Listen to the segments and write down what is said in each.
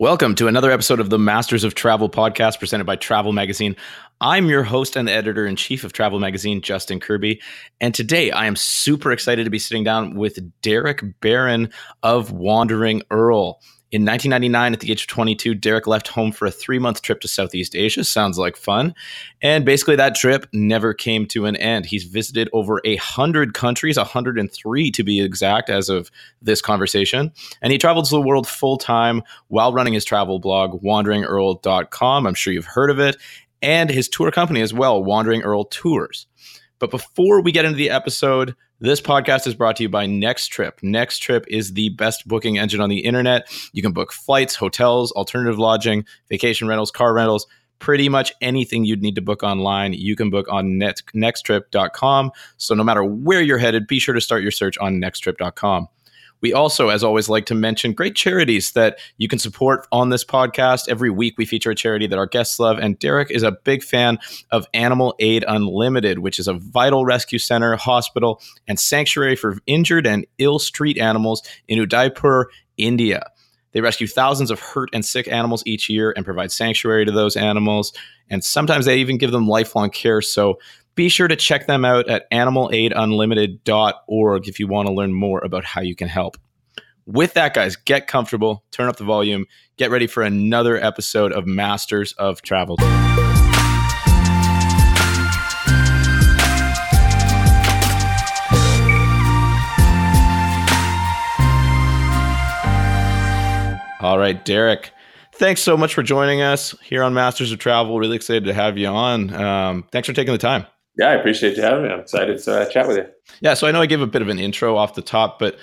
Welcome to another episode of the Masters of Travel podcast presented by Travel Magazine. I'm your host and editor in chief of Travel Magazine, Justin Kirby. And today I am super excited to be sitting down with Derek Baron of Wandering Earl. In 1999, at the age of 22, Derek left home for a three month trip to Southeast Asia. Sounds like fun. And basically, that trip never came to an end. He's visited over a 100 countries, 103 to be exact, as of this conversation. And he travels the world full time while running his travel blog, wanderingearl.com. I'm sure you've heard of it. And his tour company as well, Wandering Earl Tours. But before we get into the episode, this podcast is brought to you by Next Trip. Next Trip is the best booking engine on the internet. You can book flights, hotels, alternative lodging, vacation rentals, car rentals, pretty much anything you'd need to book online. You can book on net, nexttrip.com. So no matter where you're headed, be sure to start your search on nexttrip.com. We also, as always, like to mention great charities that you can support on this podcast. Every week, we feature a charity that our guests love. And Derek is a big fan of Animal Aid Unlimited, which is a vital rescue center, hospital, and sanctuary for injured and ill street animals in Udaipur, India. They rescue thousands of hurt and sick animals each year and provide sanctuary to those animals. And sometimes they even give them lifelong care. So be sure to check them out at animalaidunlimited.org if you want to learn more about how you can help. With that, guys, get comfortable, turn up the volume, get ready for another episode of Masters of Travel. All right, Derek. Thanks so much for joining us here on Masters of Travel. Really excited to have you on. Um, thanks for taking the time. Yeah, I appreciate you having me. I'm excited to uh, chat with you. Yeah, so I know I gave a bit of an intro off the top, but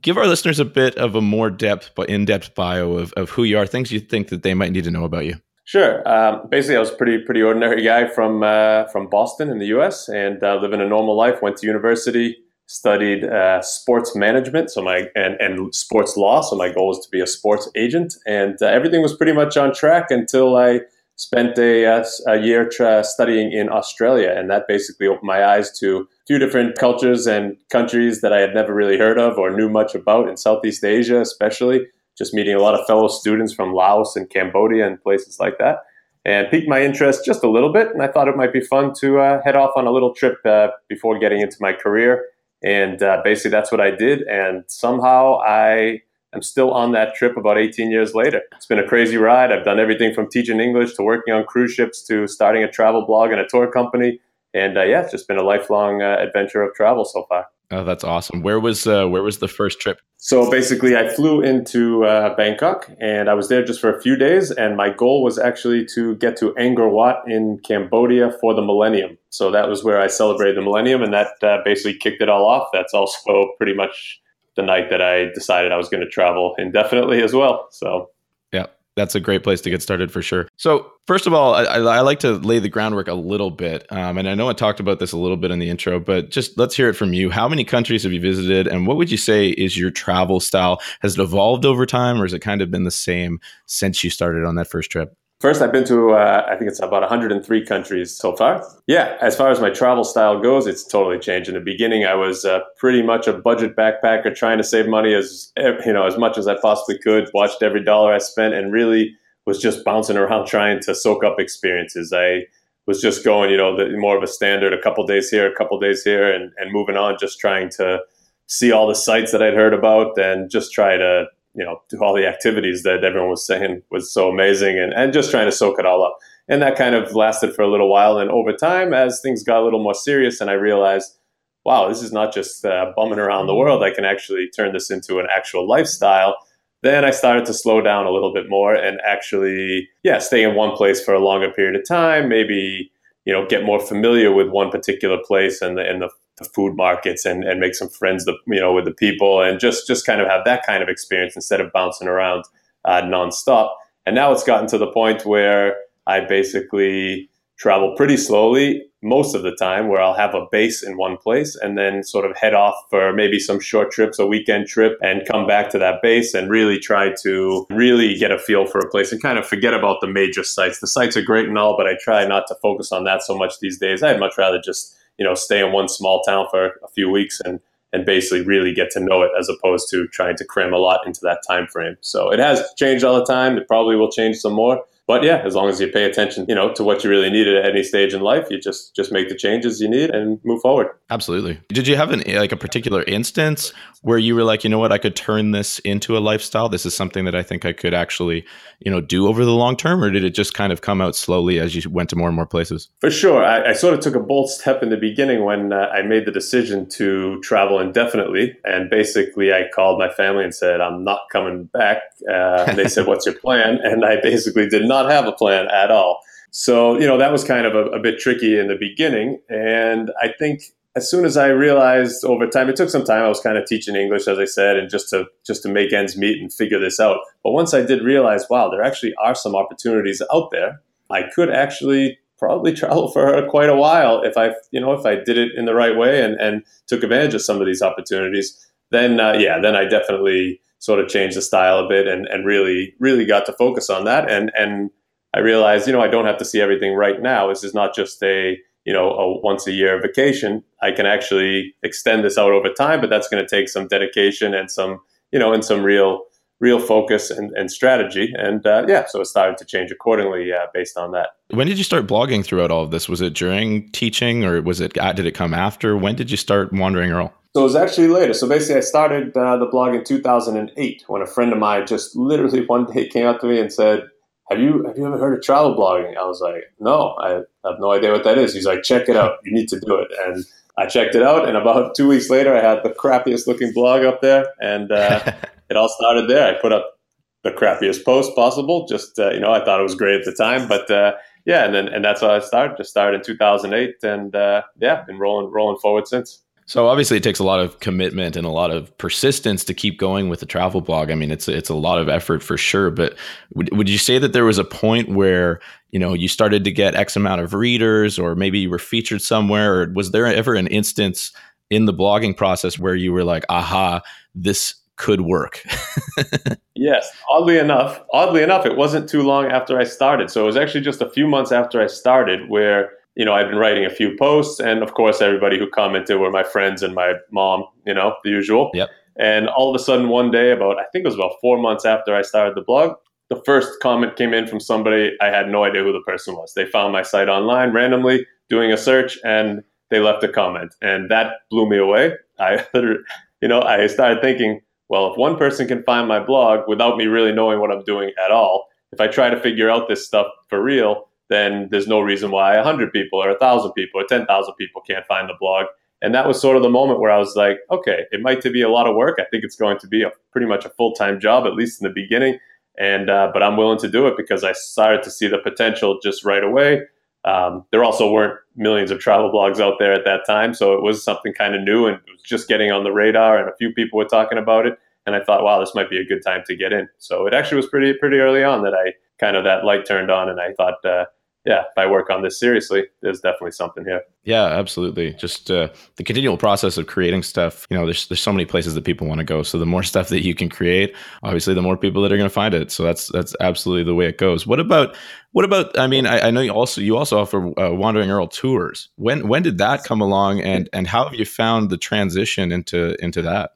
give our listeners a bit of a more depth, but in-depth bio of, of who you are, things you think that they might need to know about you. Sure. Um, basically, I was a pretty pretty ordinary guy from uh, from Boston in the U.S. and uh, living a normal life. Went to university, studied uh, sports management, so my and, and sports law. So my goal was to be a sports agent, and uh, everything was pretty much on track until I spent a, a year tra- studying in Australia, and that basically opened my eyes to few different cultures and countries that I had never really heard of or knew much about in Southeast Asia, especially. Just meeting a lot of fellow students from Laos and Cambodia and places like that, and piqued my interest just a little bit. And I thought it might be fun to uh, head off on a little trip uh, before getting into my career. And uh, basically, that's what I did. And somehow I I'm still on that trip about 18 years later. It's been a crazy ride. I've done everything from teaching English to working on cruise ships to starting a travel blog and a tour company. And uh, yeah, it's just been a lifelong uh, adventure of travel so far. Oh, that's awesome. Where was uh, where was the first trip? So basically, I flew into uh, Bangkok, and I was there just for a few days. And my goal was actually to get to Angkor Wat in Cambodia for the Millennium. So that was where I celebrated the Millennium, and that uh, basically kicked it all off. That's also pretty much the night that I decided I was going to travel indefinitely as well. So, yeah, that's a great place to get started for sure. So, first of all, I, I like to lay the groundwork a little bit. Um, and I know I talked about this a little bit in the intro, but just let's hear it from you. How many countries have you visited? And what would you say is your travel style? Has it evolved over time or has it kind of been the same since you started on that first trip? First, I've been to, uh, I think it's about 103 countries so far. Yeah, as far as my travel style goes, it's totally changed. In the beginning, I was uh, pretty much a budget backpacker trying to save money as, you know, as much as I possibly could, watched every dollar I spent, and really was just bouncing around trying to soak up experiences. I was just going, you know, the, more of a standard, a couple days here, a couple days here, and, and moving on, just trying to see all the sites that I'd heard about and just try to you know, do all the activities that everyone was saying was so amazing and, and just trying to soak it all up. And that kind of lasted for a little while. And over time, as things got a little more serious, and I realized, wow, this is not just uh, bumming around the world. I can actually turn this into an actual lifestyle. Then I started to slow down a little bit more and actually, yeah, stay in one place for a longer period of time. Maybe you know get more familiar with one particular place and the, and the the food markets and, and make some friends, the, you know, with the people and just, just kind of have that kind of experience instead of bouncing around uh, nonstop. And now it's gotten to the point where I basically travel pretty slowly most of the time where I'll have a base in one place and then sort of head off for maybe some short trips, a weekend trip, and come back to that base and really try to really get a feel for a place and kind of forget about the major sites. The sites are great and all, but I try not to focus on that so much these days. I'd much rather just you know, stay in one small town for a few weeks and and basically really get to know it as opposed to trying to cram a lot into that time frame. So it has changed all the time. It probably will change some more but yeah, as long as you pay attention, you know, to what you really need at any stage in life, you just just make the changes you need and move forward. Absolutely. Did you have an like a particular instance where you were like, you know what, I could turn this into a lifestyle. This is something that I think I could actually, you know, do over the long term, or did it just kind of come out slowly as you went to more and more places? For sure, I, I sort of took a bold step in the beginning when uh, I made the decision to travel indefinitely, and basically I called my family and said, "I'm not coming back." Uh, they said, "What's your plan?" And I basically did not not have a plan at all. So, you know, that was kind of a, a bit tricky in the beginning. And I think as soon as I realized over time, it took some time. I was kind of teaching English, as I said, and just to just to make ends meet and figure this out. But once I did realize, wow, there actually are some opportunities out there. I could actually probably travel for quite a while if I, you know, if I did it in the right way and and took advantage of some of these opportunities. Then, uh, yeah, then I definitely sort of changed the style a bit and, and really really got to focus on that. And and I realized you know I don't have to see everything right now. This is not just a you know a once a year vacation. I can actually extend this out over time but that's going to take some dedication and some you know and some real real focus and, and strategy. And uh, yeah so it started to change accordingly uh, based on that. When did you start blogging throughout all of this? Was it during teaching or was it did it come after? When did you start wandering earl so it was actually later. So basically, I started uh, the blog in 2008 when a friend of mine just literally one day came up to me and said, "Have you have you ever heard of travel blogging?" I was like, "No, I have no idea what that is." He's like, "Check it out. You need to do it." And I checked it out, and about two weeks later, I had the crappiest looking blog up there, and uh, it all started there. I put up the crappiest post possible. Just uh, you know, I thought it was great at the time, but uh, yeah, and then and that's how I started. Just started in 2008, and uh, yeah, been rolling rolling forward since. So obviously, it takes a lot of commitment and a lot of persistence to keep going with the travel blog. I mean, it's it's a lot of effort for sure. But would, would you say that there was a point where you know you started to get X amount of readers, or maybe you were featured somewhere, or was there ever an instance in the blogging process where you were like, "Aha, this could work"? yes, oddly enough, oddly enough, it wasn't too long after I started. So it was actually just a few months after I started where you know, I've been writing a few posts, and of course, everybody who commented were my friends and my mom. You know, the usual. Yep. And all of a sudden, one day, about I think it was about four months after I started the blog, the first comment came in from somebody I had no idea who the person was. They found my site online randomly, doing a search, and they left a comment, and that blew me away. I, you know, I started thinking, well, if one person can find my blog without me really knowing what I'm doing at all, if I try to figure out this stuff for real, then there's no reason why 100 people or 1,000 people or 10,000 people can't find the blog. And that was sort of the moment where I was like, okay, it might to be a lot of work. I think it's going to be a pretty much a full time job, at least in the beginning. And uh, but I'm willing to do it because I started to see the potential just right away. Um, there also weren't millions of travel blogs out there at that time, so it was something kind of new and it was just getting on the radar. And a few people were talking about it, and I thought, wow, this might be a good time to get in. So it actually was pretty pretty early on that I kind of that light turned on, and I thought, uh, yeah, if I work on this seriously, there's definitely something here. Yeah, absolutely. Just uh, the continual process of creating stuff. You know, there's there's so many places that people want to go. So the more stuff that you can create, obviously, the more people that are going to find it. So that's that's absolutely the way it goes. What about what about? I mean, I, I know you also you also offer uh, Wandering Earl tours. When when did that come along, and and how have you found the transition into into that?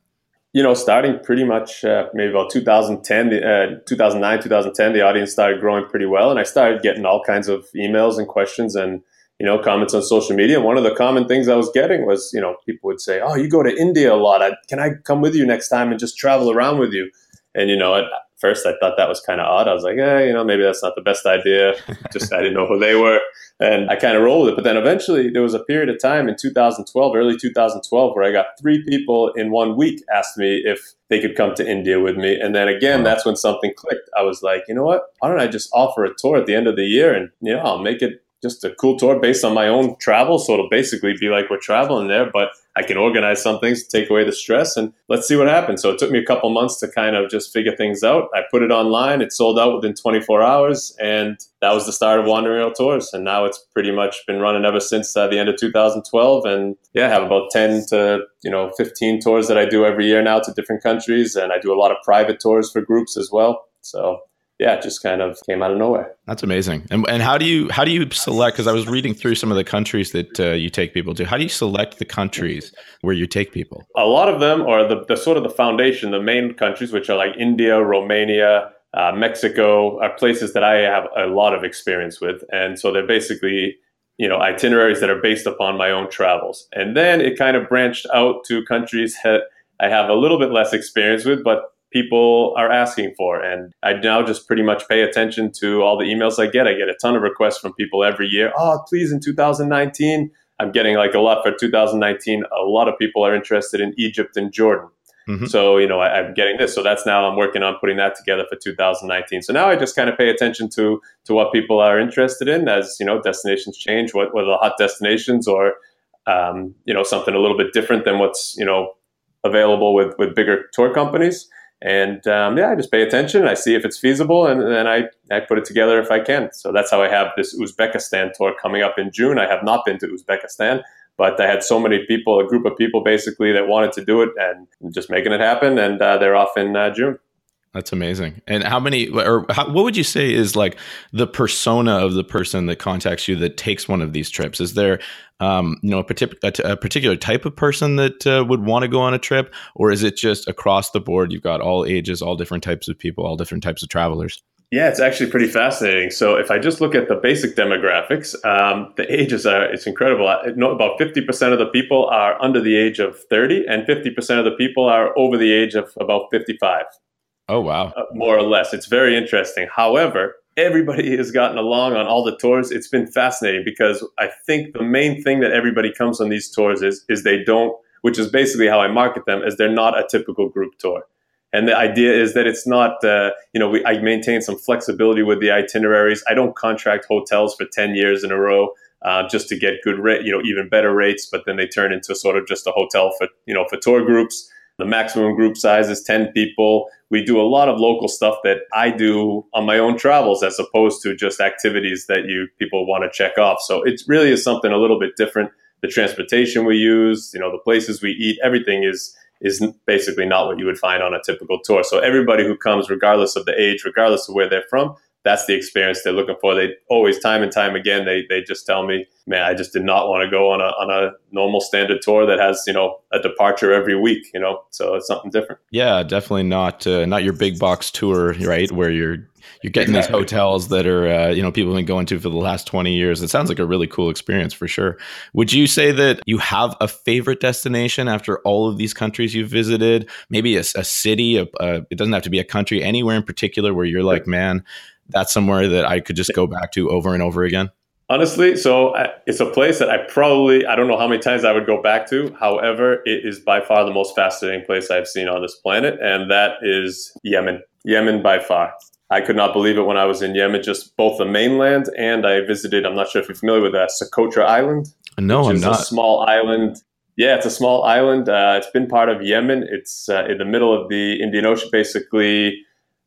You know, starting pretty much uh, maybe about 2010, uh, 2009, 2010, the audience started growing pretty well, and I started getting all kinds of emails and questions and you know comments on social media. And one of the common things I was getting was, you know, people would say, "Oh, you go to India a lot. I, can I come with you next time and just travel around with you?" And you know, at first I thought that was kind of odd. I was like, "Yeah, you know, maybe that's not the best idea." just I didn't know who they were and I kind of rolled with it. But then eventually there was a period of time in 2012, early 2012, where I got three people in one week asked me if they could come to India with me. And then again, that's when something clicked. I was like, you know what? Why don't I just offer a tour at the end of the year and, you know, I'll make it just a cool tour based on my own travel. So it'll basically be like we're traveling there, but I can organize some things to take away the stress and let's see what happens. So it took me a couple months to kind of just figure things out. I put it online, it sold out within 24 hours, and that was the start of Wandering Tours. And now it's pretty much been running ever since uh, the end of 2012. And yeah, I have about 10 to you know 15 tours that I do every year now to different countries, and I do a lot of private tours for groups as well. So yeah, it just kind of came out of nowhere. That's amazing. And, and how do you how do you select? Because I was reading through some of the countries that uh, you take people to. How do you select the countries where you take people? A lot of them are the, the sort of the foundation, the main countries, which are like India, Romania, uh, Mexico, are places that I have a lot of experience with, and so they're basically you know itineraries that are based upon my own travels. And then it kind of branched out to countries that I have a little bit less experience with, but people are asking for. And I now just pretty much pay attention to all the emails I get. I get a ton of requests from people every year. Oh, please, in 2019, I'm getting like a lot for 2019. A lot of people are interested in Egypt and Jordan. Mm-hmm. So, you know, I, am getting this. So that's now I'm working on putting that together for 2019. So now I just kind of pay attention to to what people are interested in as, you know, destinations change, what, what are the hot destinations or, um, you know, something a little bit different than what's, you know, available with, with bigger tour companies. And um, yeah, I just pay attention. I see if it's feasible, and then I, I put it together if I can. So that's how I have this Uzbekistan tour coming up in June. I have not been to Uzbekistan, but I had so many people, a group of people basically that wanted to do it, and just making it happen. And uh, they're off in uh, June. That's amazing. And how many, or how, what would you say is like the persona of the person that contacts you that takes one of these trips? Is there, um, you know, a, partic- a, a, particular type of person that uh, would want to go on a trip, or is it just across the board? You've got all ages, all different types of people, all different types of travelers. Yeah, it's actually pretty fascinating. So if I just look at the basic demographics, um, the ages are it's incredible. About fifty percent of the people are under the age of thirty, and fifty percent of the people are over the age of about fifty-five. Oh, wow. Uh, more or less. It's very interesting. However, everybody has gotten along on all the tours. It's been fascinating because I think the main thing that everybody comes on these tours is is they don't, which is basically how I market them, is they're not a typical group tour. And the idea is that it's not, uh, you know, we, I maintain some flexibility with the itineraries. I don't contract hotels for 10 years in a row. Uh, just to get good rate, you know, even better rates, but then they turn into sort of just a hotel for, you know, for tour groups. The maximum group size is 10 people. We do a lot of local stuff that I do on my own travels as opposed to just activities that you people want to check off. So it really is something a little bit different. The transportation we use, you know, the places we eat, everything is is basically not what you would find on a typical tour. So everybody who comes, regardless of the age, regardless of where they're from, that's the experience they're looking for. They always, time and time again, they they just tell me, man, I just did not want to go on a on a normal standard tour that has you know a departure every week. You know, so it's something different. Yeah, definitely not uh, not your big box tour, right? Where you're you're getting exactly. these hotels that are uh, you know people have been going to for the last 20 years it sounds like a really cool experience for sure would you say that you have a favorite destination after all of these countries you've visited maybe a, a city a, a, it doesn't have to be a country anywhere in particular where you're like man that's somewhere that I could just go back to over and over again? Honestly, so it's a place that I probably I don't know how many times I would go back to. However, it is by far the most fascinating place I've seen on this planet, and that is Yemen. Yemen by far. I could not believe it when I was in Yemen, just both the mainland and I visited. I'm not sure if you're familiar with that Socotra Island. No, I'm not. A small island. Yeah, it's a small island. Uh, it's been part of Yemen. It's uh, in the middle of the Indian Ocean, basically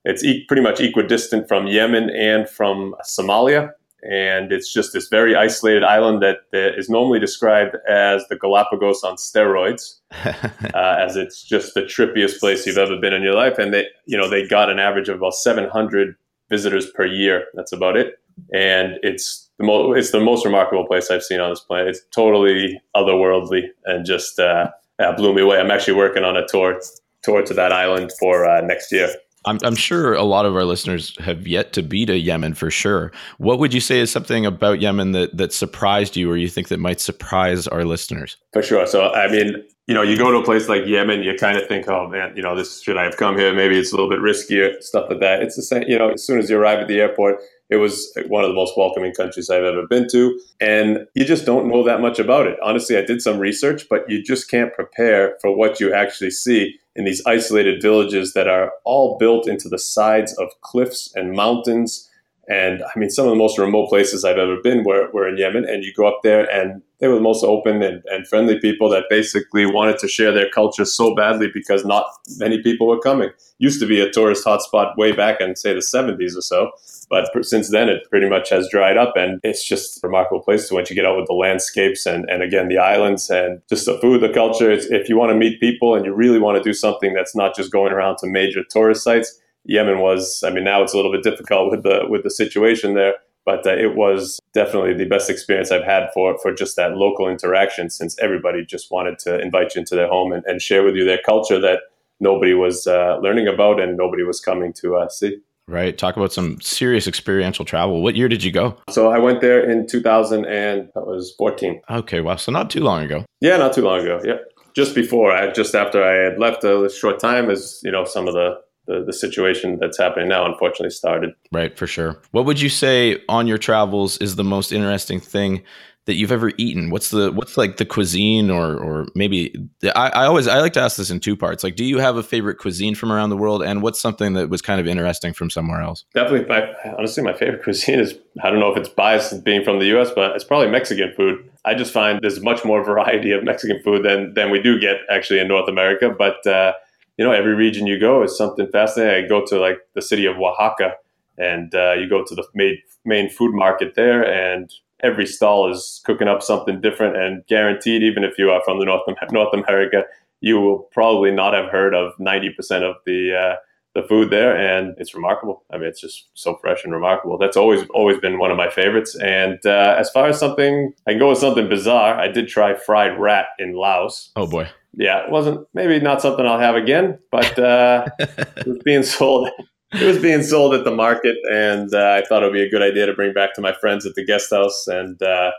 it's e- pretty much equidistant from Yemen and from Somalia. And it's just this very isolated island that, that is normally described as the Galapagos on steroids, uh, as it's just the trippiest place you've ever been in your life. And they, you know, they got an average of about 700 visitors per year. That's about it. And it's the most, it's the most remarkable place I've seen on this planet. It's totally otherworldly and just uh, blew me away. I'm actually working on a tour tour to that island for uh, next year. I'm, I'm sure a lot of our listeners have yet to be to Yemen for sure. What would you say is something about Yemen that, that surprised you or you think that might surprise our listeners? For sure. So, I mean, you know, you go to a place like Yemen, you kind of think, oh man, you know, this should I have come here? Maybe it's a little bit riskier, stuff like that. It's the same, you know, as soon as you arrive at the airport, it was one of the most welcoming countries I've ever been to. And you just don't know that much about it. Honestly, I did some research, but you just can't prepare for what you actually see in these isolated villages that are all built into the sides of cliffs and mountains. And I mean, some of the most remote places I've ever been were, were in Yemen. And you go up there, and they were the most open and, and friendly people that basically wanted to share their culture so badly because not many people were coming. Used to be a tourist hotspot way back in, say, the 70s or so. But since then, it pretty much has dried up, and it's just a remarkable place to once you get out with the landscapes and, and again the islands and just the food, the culture. It's, if you want to meet people and you really want to do something that's not just going around to major tourist sites, Yemen was. I mean, now it's a little bit difficult with the with the situation there, but uh, it was definitely the best experience I've had for for just that local interaction. Since everybody just wanted to invite you into their home and, and share with you their culture that nobody was uh, learning about and nobody was coming to uh, see. Right. Talk about some serious experiential travel. What year did you go? So I went there in 2000 and that was 14. Okay. Wow. So not too long ago. Yeah, not too long ago. Yeah. Just before I just after I had left a short time as, you know, some of the the, the situation that's happening now unfortunately started. Right, for sure. What would you say on your travels is the most interesting thing that you've ever eaten? What's the what's like the cuisine or or maybe I, I always I like to ask this in two parts. Like, do you have a favorite cuisine from around the world, and what's something that was kind of interesting from somewhere else? Definitely, my, honestly, my favorite cuisine is I don't know if it's biased being from the U.S., but it's probably Mexican food. I just find there's much more variety of Mexican food than than we do get actually in North America, but. Uh, you know, every region you go is something fascinating. I go to like the city of Oaxaca, and uh, you go to the main main food market there, and every stall is cooking up something different. And guaranteed, even if you are from the North North America, you will probably not have heard of ninety percent of the uh, the food there, and it's remarkable. I mean, it's just so fresh and remarkable. That's always always been one of my favorites. And uh, as far as something, I can go with something bizarre. I did try fried rat in Laos. Oh boy yeah, it wasn't maybe not something I'll have again, but uh, it was being sold. It was being sold at the market, and uh, I thought it would be a good idea to bring back to my friends at the guest house. And uh,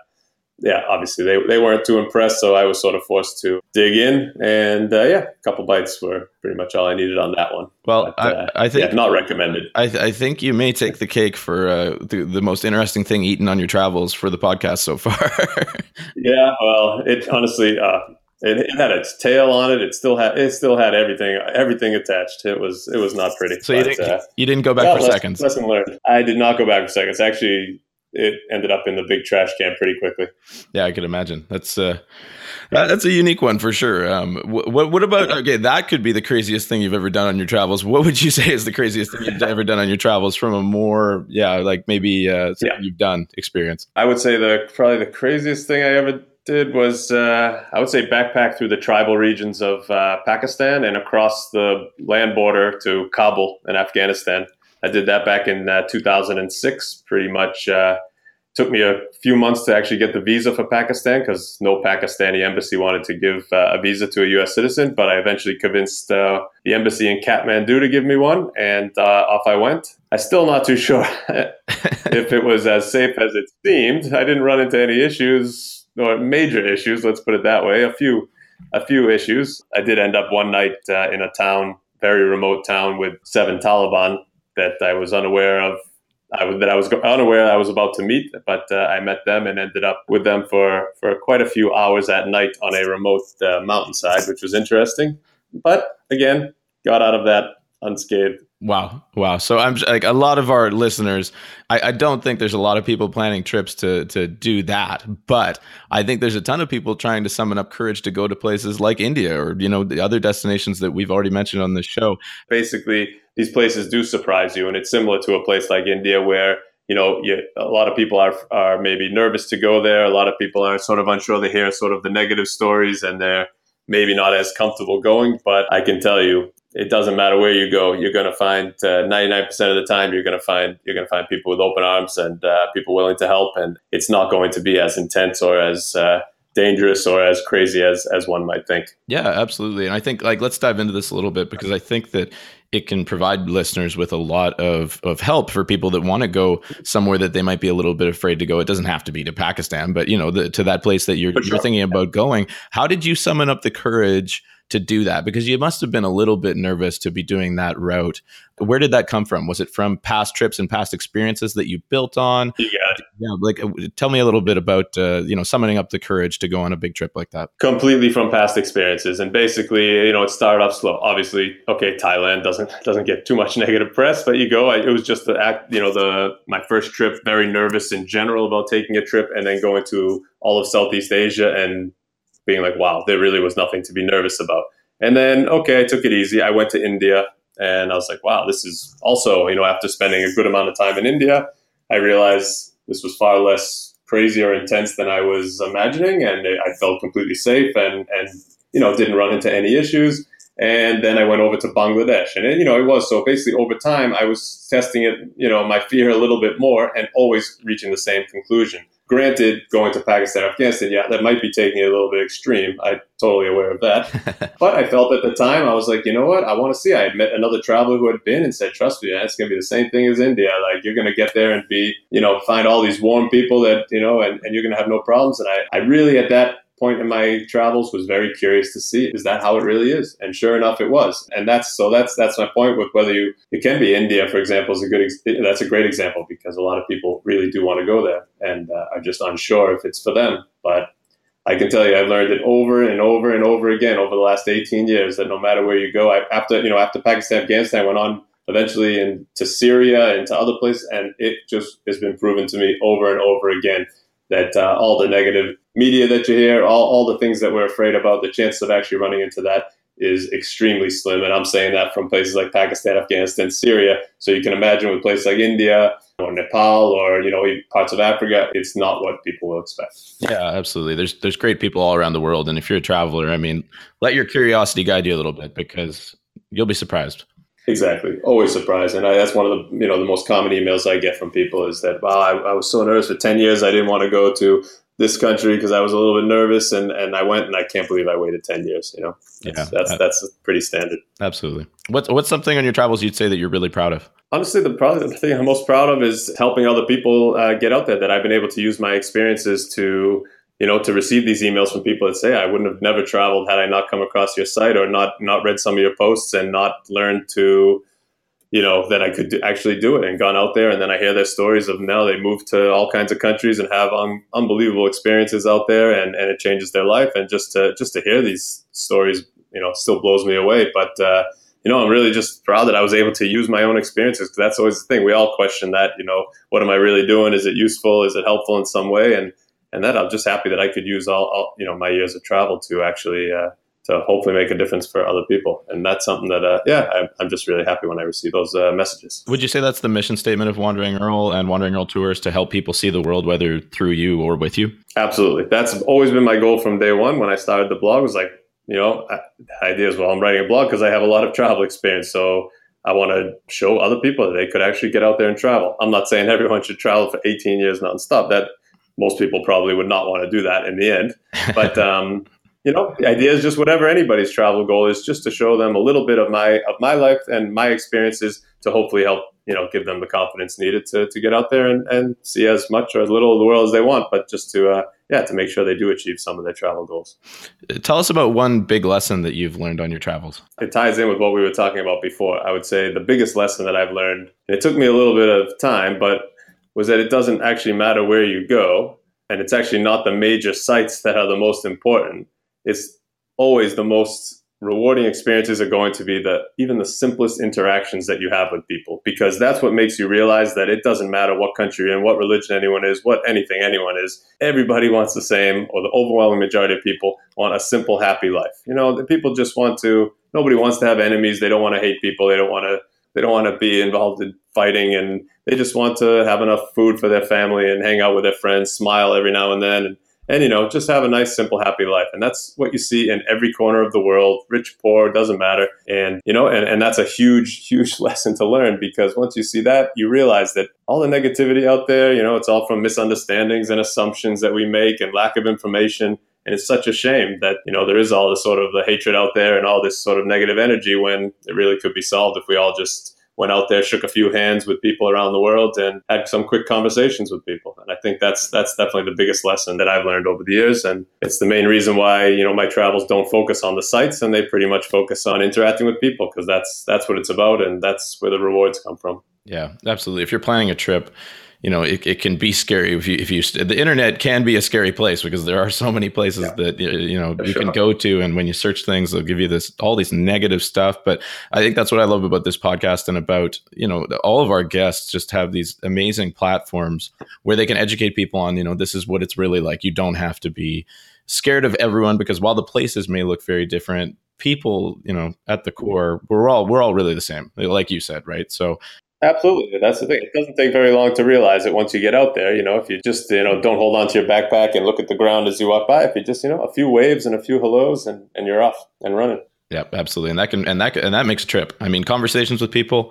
yeah, obviously they, they weren't too impressed, so I was sort of forced to dig in. And uh, yeah, a couple bites were pretty much all I needed on that one. Well, but, uh, I, I, think yeah, not recommended. I, th- I, think you may take the cake for uh, the, the most interesting thing eaten on your travels for the podcast so far. yeah, well, it honestly it, it, had its tail on it. It still had it still had everything everything attached. It was it was not pretty. So but, you didn't uh, you didn't go back for lesson, seconds. Lesson learned. I did not go back for seconds. Actually, it ended up in the big trash can pretty quickly. Yeah, I could imagine. That's uh, that's a unique one for sure. Um, what what about okay? That could be the craziest thing you've ever done on your travels. What would you say is the craziest thing you've ever done on your travels from a more yeah like maybe uh, yeah. you've done experience? I would say the probably the craziest thing I ever did was uh, I would say backpack through the tribal regions of uh, Pakistan and across the land border to Kabul in Afghanistan. I did that back in uh, 2006. Pretty much uh, took me a few months to actually get the visa for Pakistan because no Pakistani embassy wanted to give uh, a visa to a U.S. citizen. But I eventually convinced uh, the embassy in Kathmandu to give me one, and off I went. I'm still not too sure if it was as safe as it seemed. I didn't run into any issues or major issues. Let's put it that way. A few, a few issues. I did end up one night uh, in a town, very remote town, with seven Taliban that I was unaware of. I was, that I was unaware I was about to meet, but uh, I met them and ended up with them for, for quite a few hours at night on a remote uh, mountainside, which was interesting. But again, got out of that unscathed. Wow. Wow. So I'm like a lot of our listeners, I, I, don't think there's a lot of people planning trips to to do that. But I think there's a ton of people trying to summon up courage to go to places like India or, you know, the other destinations that we've already mentioned on this show. Basically, these places do surprise you. And it's similar to a place like India where you know, you, a lot of people are are maybe nervous to go there. A lot of people are sort of unsure. They hear sort of the negative stories, and they're maybe not as comfortable going. But I can tell you, it doesn't matter where you go. You're going to find uh, 99% of the time you're going to find you're going to find people with open arms and uh, people willing to help, and it's not going to be as intense or as uh, dangerous or as crazy as as one might think. Yeah, absolutely. And I think like let's dive into this a little bit because I think that it can provide listeners with a lot of of help for people that want to go somewhere that they might be a little bit afraid to go. It doesn't have to be to Pakistan, but you know, the, to that place that you're sure. you're thinking about going. How did you summon up the courage to do that? Because you must have been a little bit nervous to be doing that route. Where did that come from? Was it from past trips and past experiences that you built on? Yeah, yeah. Like, uh, tell me a little bit about uh, you know summoning up the courage to go on a big trip like that. Completely from past experiences, and basically, you know, it started off slow. Obviously, okay, Thailand doesn't doesn't get too much negative press, but you go. I, it was just the act, you know, the my first trip. Very nervous in general about taking a trip, and then going to all of Southeast Asia and being like, wow, there really was nothing to be nervous about. And then, okay, I took it easy. I went to India and I was like, wow, this is also, you know, after spending a good amount of time in India, I realized this was far less crazy or intense than I was imagining. And I felt completely safe and, and, you know, didn't run into any issues. And then I went over to Bangladesh. And, you know, it was so basically over time, I was testing it, you know, my fear a little bit more and always reaching the same conclusion. Granted, going to Pakistan, Afghanistan, yeah, that might be taking it a little bit extreme. I'm totally aware of that. but I felt at the time, I was like, you know what? I want to see. I had met another traveler who had been and said, trust me, it's going to be the same thing as India. Like, you're going to get there and be, you know, find all these warm people that, you know, and, and you're going to have no problems. And I, I really, at that point in my travels was very curious to see is that how it really is? And sure enough it was. And that's so that's that's my point with whether you it can be. India for example is a good that's a great example because a lot of people really do want to go there and uh, are just unsure if it's for them. But I can tell you, I've learned it over and over and over again over the last 18 years that no matter where you go, I, after you know after Pakistan, Afghanistan, went on eventually into Syria and to other places, and it just has been proven to me over and over again that uh, all the negative media that you hear, all, all the things that we're afraid about, the chance of actually running into that is extremely slim. And I'm saying that from places like Pakistan, Afghanistan, Syria. So you can imagine with places like India or Nepal or, you know, parts of Africa, it's not what people will expect. Yeah, absolutely. There's there's great people all around the world. And if you're a traveler, I mean, let your curiosity guide you a little bit because you'll be surprised. Exactly. Always surprised. And I, that's one of the, you know, the most common emails I get from people is that, wow, I, I was so nervous for 10 years. I didn't want to go to this country because I was a little bit nervous and, and I went and I can't believe I waited 10 years, you know, that's, yeah, that's, that's pretty standard. Absolutely. What's, what's something on your travels you'd say that you're really proud of? Honestly, the probably the thing I'm most proud of is helping other people uh, get out there that I've been able to use my experiences to you know, to receive these emails from people that say, I wouldn't have never traveled had I not come across your site or not not read some of your posts and not learned to, you know, that I could do, actually do it and gone out there. And then I hear their stories of now they moved to all kinds of countries and have un- unbelievable experiences out there, and, and it changes their life. And just to just to hear these stories, you know, still blows me away. But uh, you know, I'm really just proud that I was able to use my own experiences because that's always the thing. We all question that, you know, what am I really doing? Is it useful? Is it helpful in some way? And and that I'm just happy that I could use all, all you know my years of travel to actually uh, to hopefully make a difference for other people. And that's something that uh, yeah, I'm, I'm, just really happy when I receive those uh, messages. Would you say that's the mission statement of Wandering Earl and Wandering Earl Tours to help people see the world whether through you or with you? Absolutely, that's always been my goal from day one when I started the blog. Was like you know the idea is well I'm writing a blog because I have a lot of travel experience, so. I want to show other people that they could actually get out there and travel. I'm not saying everyone should travel for 18 years nonstop. That most people probably would not want to do that in the end. But um, you know, the idea is just whatever anybody's travel goal is, just to show them a little bit of my of my life and my experiences to hopefully help you know give them the confidence needed to, to get out there and, and see as much or as little of the world as they want, but just to uh, yeah to make sure they do achieve some of their travel goals. Tell us about one big lesson that you've learned on your travels. It ties in with what we were talking about before. I would say the biggest lesson that I've learned, and it took me a little bit of time, but was that it doesn't actually matter where you go, and it's actually not the major sites that are the most important. It's always the most rewarding experiences are going to be the even the simplest interactions that you have with people because that's what makes you realize that it doesn't matter what country you're what religion anyone is, what anything anyone is. Everybody wants the same, or the overwhelming majority of people want a simple, happy life. You know, the people just want to. Nobody wants to have enemies. They don't want to hate people. They don't want to they don't want to be involved in fighting and they just want to have enough food for their family and hang out with their friends, smile every now and then, and, and you know, just have a nice, simple, happy life. And that's what you see in every corner of the world, rich, poor, doesn't matter. And you know, and, and that's a huge, huge lesson to learn because once you see that, you realize that all the negativity out there, you know, it's all from misunderstandings and assumptions that we make and lack of information. And it's such a shame that, you know, there is all this sort of the hatred out there and all this sort of negative energy when it really could be solved if we all just went out there, shook a few hands with people around the world, and had some quick conversations with people. And I think that's that's definitely the biggest lesson that I've learned over the years, and it's the main reason why you know my travels don't focus on the sites and they pretty much focus on interacting with people because that's that's what it's about, and that's where the rewards come from. Yeah, absolutely. If you're planning a trip, you know it, it can be scary if you if you the internet can be a scary place because there are so many places yeah. that you know For you sure. can go to and when you search things they'll give you this all these negative stuff but i think that's what i love about this podcast and about you know all of our guests just have these amazing platforms where they can educate people on you know this is what it's really like you don't have to be scared of everyone because while the places may look very different people you know at the core we're all we're all really the same like you said right so Absolutely. That's the thing. It doesn't take very long to realize it once you get out there. You know, if you just, you know, don't hold on to your backpack and look at the ground as you walk by, if you just, you know, a few waves and a few hellos and, and you're off and running. Yeah, absolutely, and that can and that and that makes a trip. I mean, conversations with people,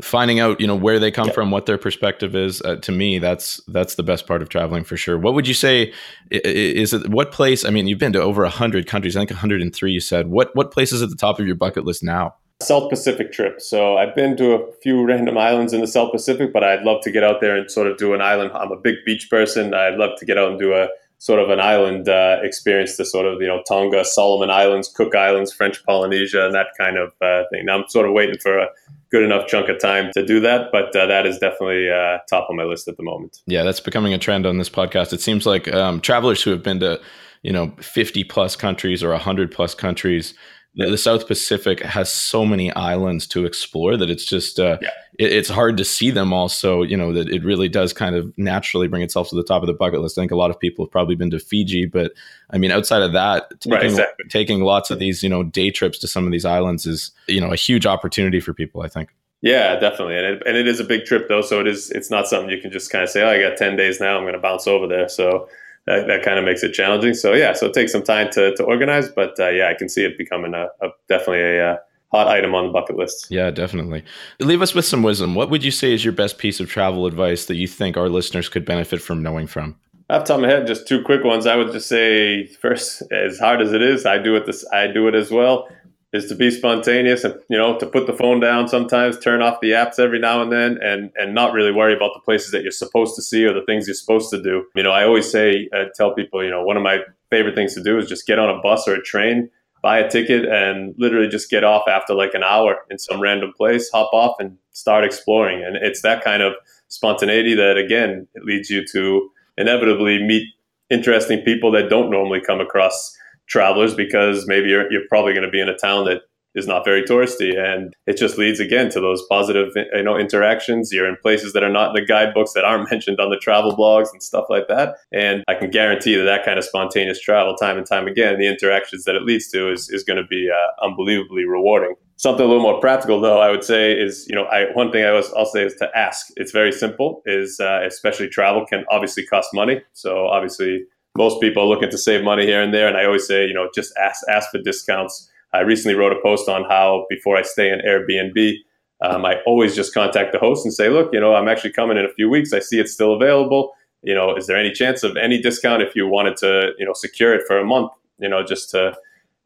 finding out you know where they come yeah. from, what their perspective is. Uh, to me, that's that's the best part of traveling for sure. What would you say is it? What place? I mean, you've been to over hundred countries. I think 103. You said what what places at the top of your bucket list now? South Pacific trip. So I've been to a few random islands in the South Pacific, but I'd love to get out there and sort of do an island. I'm a big beach person. I'd love to get out and do a sort of an island uh, experience to sort of you know Tonga, Solomon Islands, Cook Islands, French Polynesia, and that kind of uh, thing. Now I'm sort of waiting for a good enough chunk of time to do that, but uh, that is definitely uh, top on my list at the moment. Yeah, that's becoming a trend on this podcast. It seems like um, travelers who have been to you know 50 plus countries or 100 plus countries the, the, South Pacific has so many islands to explore that it's just uh, yeah. it, it's hard to see them all. So you know that it really does kind of naturally bring itself to the top of the bucket list. I think a lot of people have probably been to Fiji, but I mean outside of that, taking, right, exactly. taking lots of these you know day trips to some of these islands is you know a huge opportunity for people. I think. Yeah, definitely, and it, and it is a big trip though. So it is it's not something you can just kind of say, oh, I got ten days now, I'm going to bounce over there. So that, that kind of makes it challenging. So yeah, so it takes some time to, to organize, but uh, yeah, I can see it becoming a, a definitely a, a, uh, hot item on the bucket list. Yeah, definitely. Leave us with some wisdom. What would you say is your best piece of travel advice that you think our listeners could benefit from knowing from? Off the top of my head, just two quick ones. I would just say first, as hard as it is, I do it this I do it as well is to be spontaneous and you know to put the phone down sometimes turn off the apps every now and then and and not really worry about the places that you're supposed to see or the things you're supposed to do. You know i always say uh, tell people you know one of my favorite things to do is just get on a bus or a train buy a ticket and literally just get off after like an hour in some random place hop off and start exploring. And it's that kind of spontaneity that again it leads you to inevitably meet interesting people that don't normally come across travelers because maybe you're, you're probably going to be in a town that is not very touristy and it just leads again to those positive you know interactions. You're in places that are not in the guidebooks that aren't mentioned on the travel blogs and stuff like that and i can guarantee that that kind of spontaneous travel time and time again the interactions that it leads to is, is going to be uh, unbelievably rewarding. Something a little more practical though i would say is you know I, one thing i was i'll say is to ask. It's very simple is uh, especially travel can obviously cost money. So obviously most people are looking to save money here and there. And I always say, you know, just ask ask for discounts. I recently wrote a post on how before I stay in Airbnb, um, I always just contact the host and say, look, you know, I'm actually coming in a few weeks. I see it's still available. You know, is there any chance of any discount if you wanted to, you know, secure it for a month? You know, just to,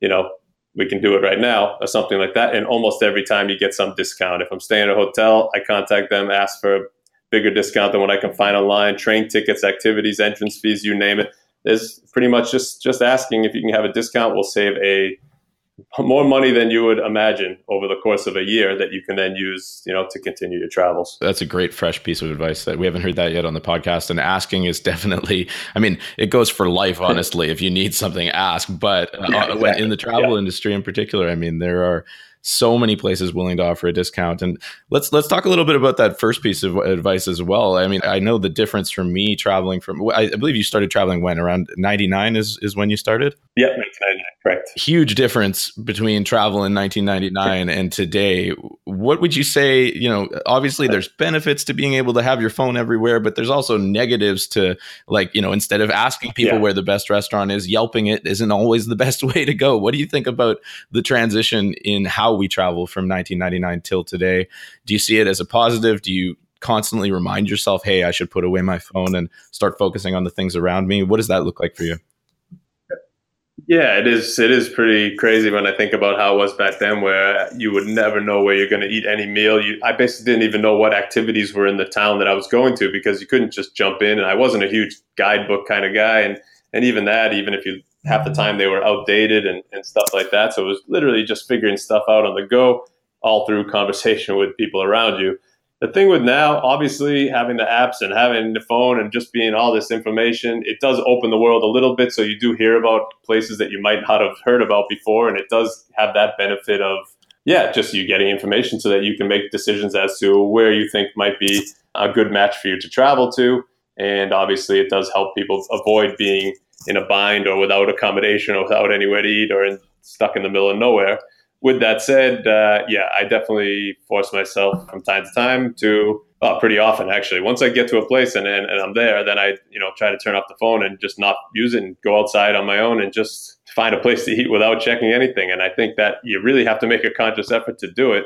you know, we can do it right now or something like that. And almost every time you get some discount. If I'm staying at a hotel, I contact them, ask for a bigger discount than what I can find online, train tickets, activities, entrance fees, you name it is pretty much just just asking if you can have a discount will save a more money than you would imagine over the course of a year that you can then use, you know, to continue your travels. That's a great fresh piece of advice that we haven't heard that yet on the podcast. And asking is definitely, I mean, it goes for life, honestly. if you need something, ask. But uh, yeah, exactly. in the travel yeah. industry in particular, I mean, there are so many places willing to offer a discount. And let's let's talk a little bit about that first piece of advice as well. I mean, I know the difference for me traveling from I believe you started traveling when around 99 is is when you started? Yep, 1999, correct. Huge difference between travel in 1999 and today. What would you say, you know, obviously there's benefits to being able to have your phone everywhere, but there's also negatives to like, you know, instead of asking people yeah. where the best restaurant is, yelping it isn't always the best way to go. What do you think about the transition in how we travel from 1999 till today. Do you see it as a positive? Do you constantly remind yourself, hey, I should put away my phone and start focusing on the things around me? What does that look like for you? Yeah, it is. It is pretty crazy when I think about how it was back then, where you would never know where you're going to eat any meal. You, I basically didn't even know what activities were in the town that I was going to because you couldn't just jump in. And I wasn't a huge guidebook kind of guy, and and even that, even if you half the time they were outdated and, and stuff like that. So it was literally just figuring stuff out on the go, all through conversation with people around you. The thing with now, obviously, having the apps and having the phone and just being all this information, it does open the world a little bit. So you do hear about places that you might not have heard about before, and it does have that benefit of, yeah, just you getting information so that you can make decisions as to where you think might be a good match for you to travel to. And obviously, it does help people avoid being in a bind or without accommodation or without anywhere to eat or in, stuck in the middle of nowhere. With that said, uh, yeah, I definitely force myself from time to time to, well, pretty often actually. Once I get to a place and, and, and I'm there, then I, you know, try to turn off the phone and just not use it and go outside on my own and just find a place to eat without checking anything. And I think that you really have to make a conscious effort to do it.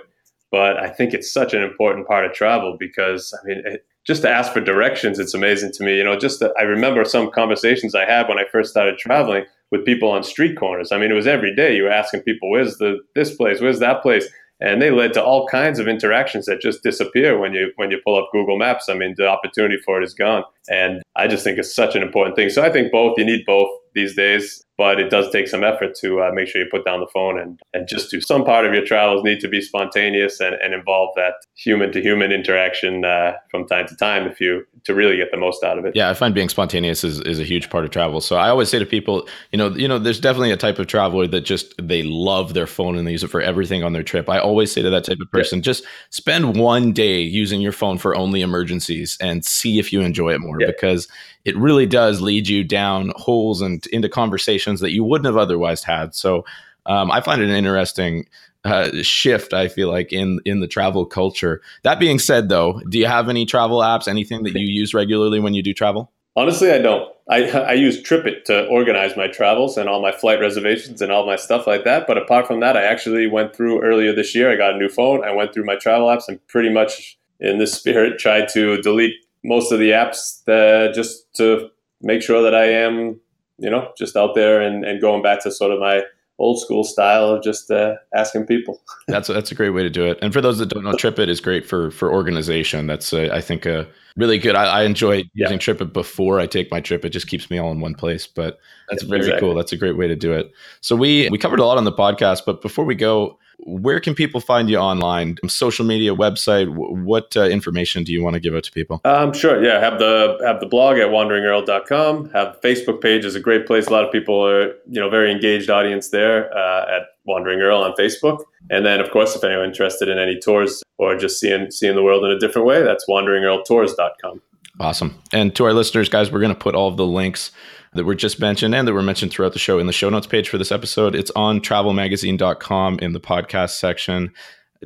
But I think it's such an important part of travel because, I mean, it, just to ask for directions, it's amazing to me. You know, just to, I remember some conversations I had when I first started traveling with people on street corners. I mean, it was every day you were asking people, "Where's the this place? Where's that place?" and they led to all kinds of interactions that just disappear when you when you pull up Google Maps. I mean, the opportunity for it is gone, and I just think it's such an important thing. So I think both you need both these days, but it does take some effort to uh, make sure you put down the phone and, and just do some part of your travels need to be spontaneous and, and involve that human to human interaction uh, from time to time if you to really get the most out of it. Yeah, I find being spontaneous is, is a huge part of travel. So I always say to people, you know, you know, there's definitely a type of traveler that just they love their phone and they use it for everything on their trip. I always say to that type of person, yeah. just spend one day using your phone for only emergencies and see if you enjoy it more yeah. because it really does lead you down holes and into conversations that you wouldn't have otherwise had. So um, I find it an interesting uh, shift. I feel like in in the travel culture. That being said, though, do you have any travel apps? Anything that you use regularly when you do travel? Honestly, I don't. I, I use TripIt to organize my travels and all my flight reservations and all my stuff like that. But apart from that, I actually went through earlier this year. I got a new phone. I went through my travel apps and pretty much in this spirit tried to delete most of the apps that just to make sure that I am, you know, just out there and, and going back to sort of my old school style of just uh, asking people. that's a, that's a great way to do it. And for those that don't know, TripIt is great for for organization. That's uh, I think a really good. I, I enjoy using yeah. TripIt before I take my trip. It just keeps me all in one place. But that's yeah, very exactly. cool. That's a great way to do it. So we we covered a lot on the podcast, but before we go, where can people find you online? Social media, website? What uh, information do you want to give out to people? Um, sure. Yeah, have the have the blog at wanderingearl.com. Have the Facebook page is a great place. A lot of people are you know very engaged audience there uh, at Wandering Earl on Facebook. And then, of course, if anyone's interested in any tours or just seeing seeing the world in a different way, that's wanderingearltours.com. Awesome. And to our listeners, guys, we're going to put all of the links that were just mentioned and that were mentioned throughout the show in the show notes page for this episode. It's on travelmagazine.com in the podcast section.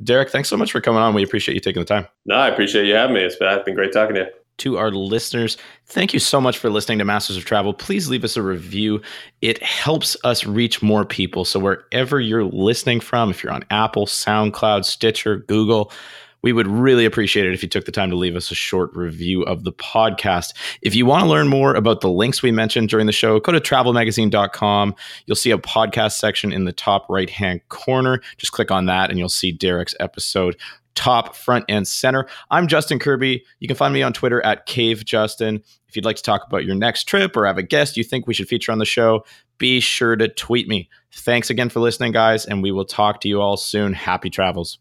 Derek, thanks so much for coming on. We appreciate you taking the time. No, I appreciate you having me. It's been, it's been great talking to you. To our listeners, thank you so much for listening to Masters of Travel. Please leave us a review. It helps us reach more people. So, wherever you're listening from, if you're on Apple, SoundCloud, Stitcher, Google, we would really appreciate it if you took the time to leave us a short review of the podcast. If you want to learn more about the links we mentioned during the show, go to travelmagazine.com. You'll see a podcast section in the top right hand corner. Just click on that and you'll see Derek's episode top, front, and center. I'm Justin Kirby. You can find me on Twitter at CaveJustin. If you'd like to talk about your next trip or have a guest you think we should feature on the show, be sure to tweet me. Thanks again for listening, guys, and we will talk to you all soon. Happy travels.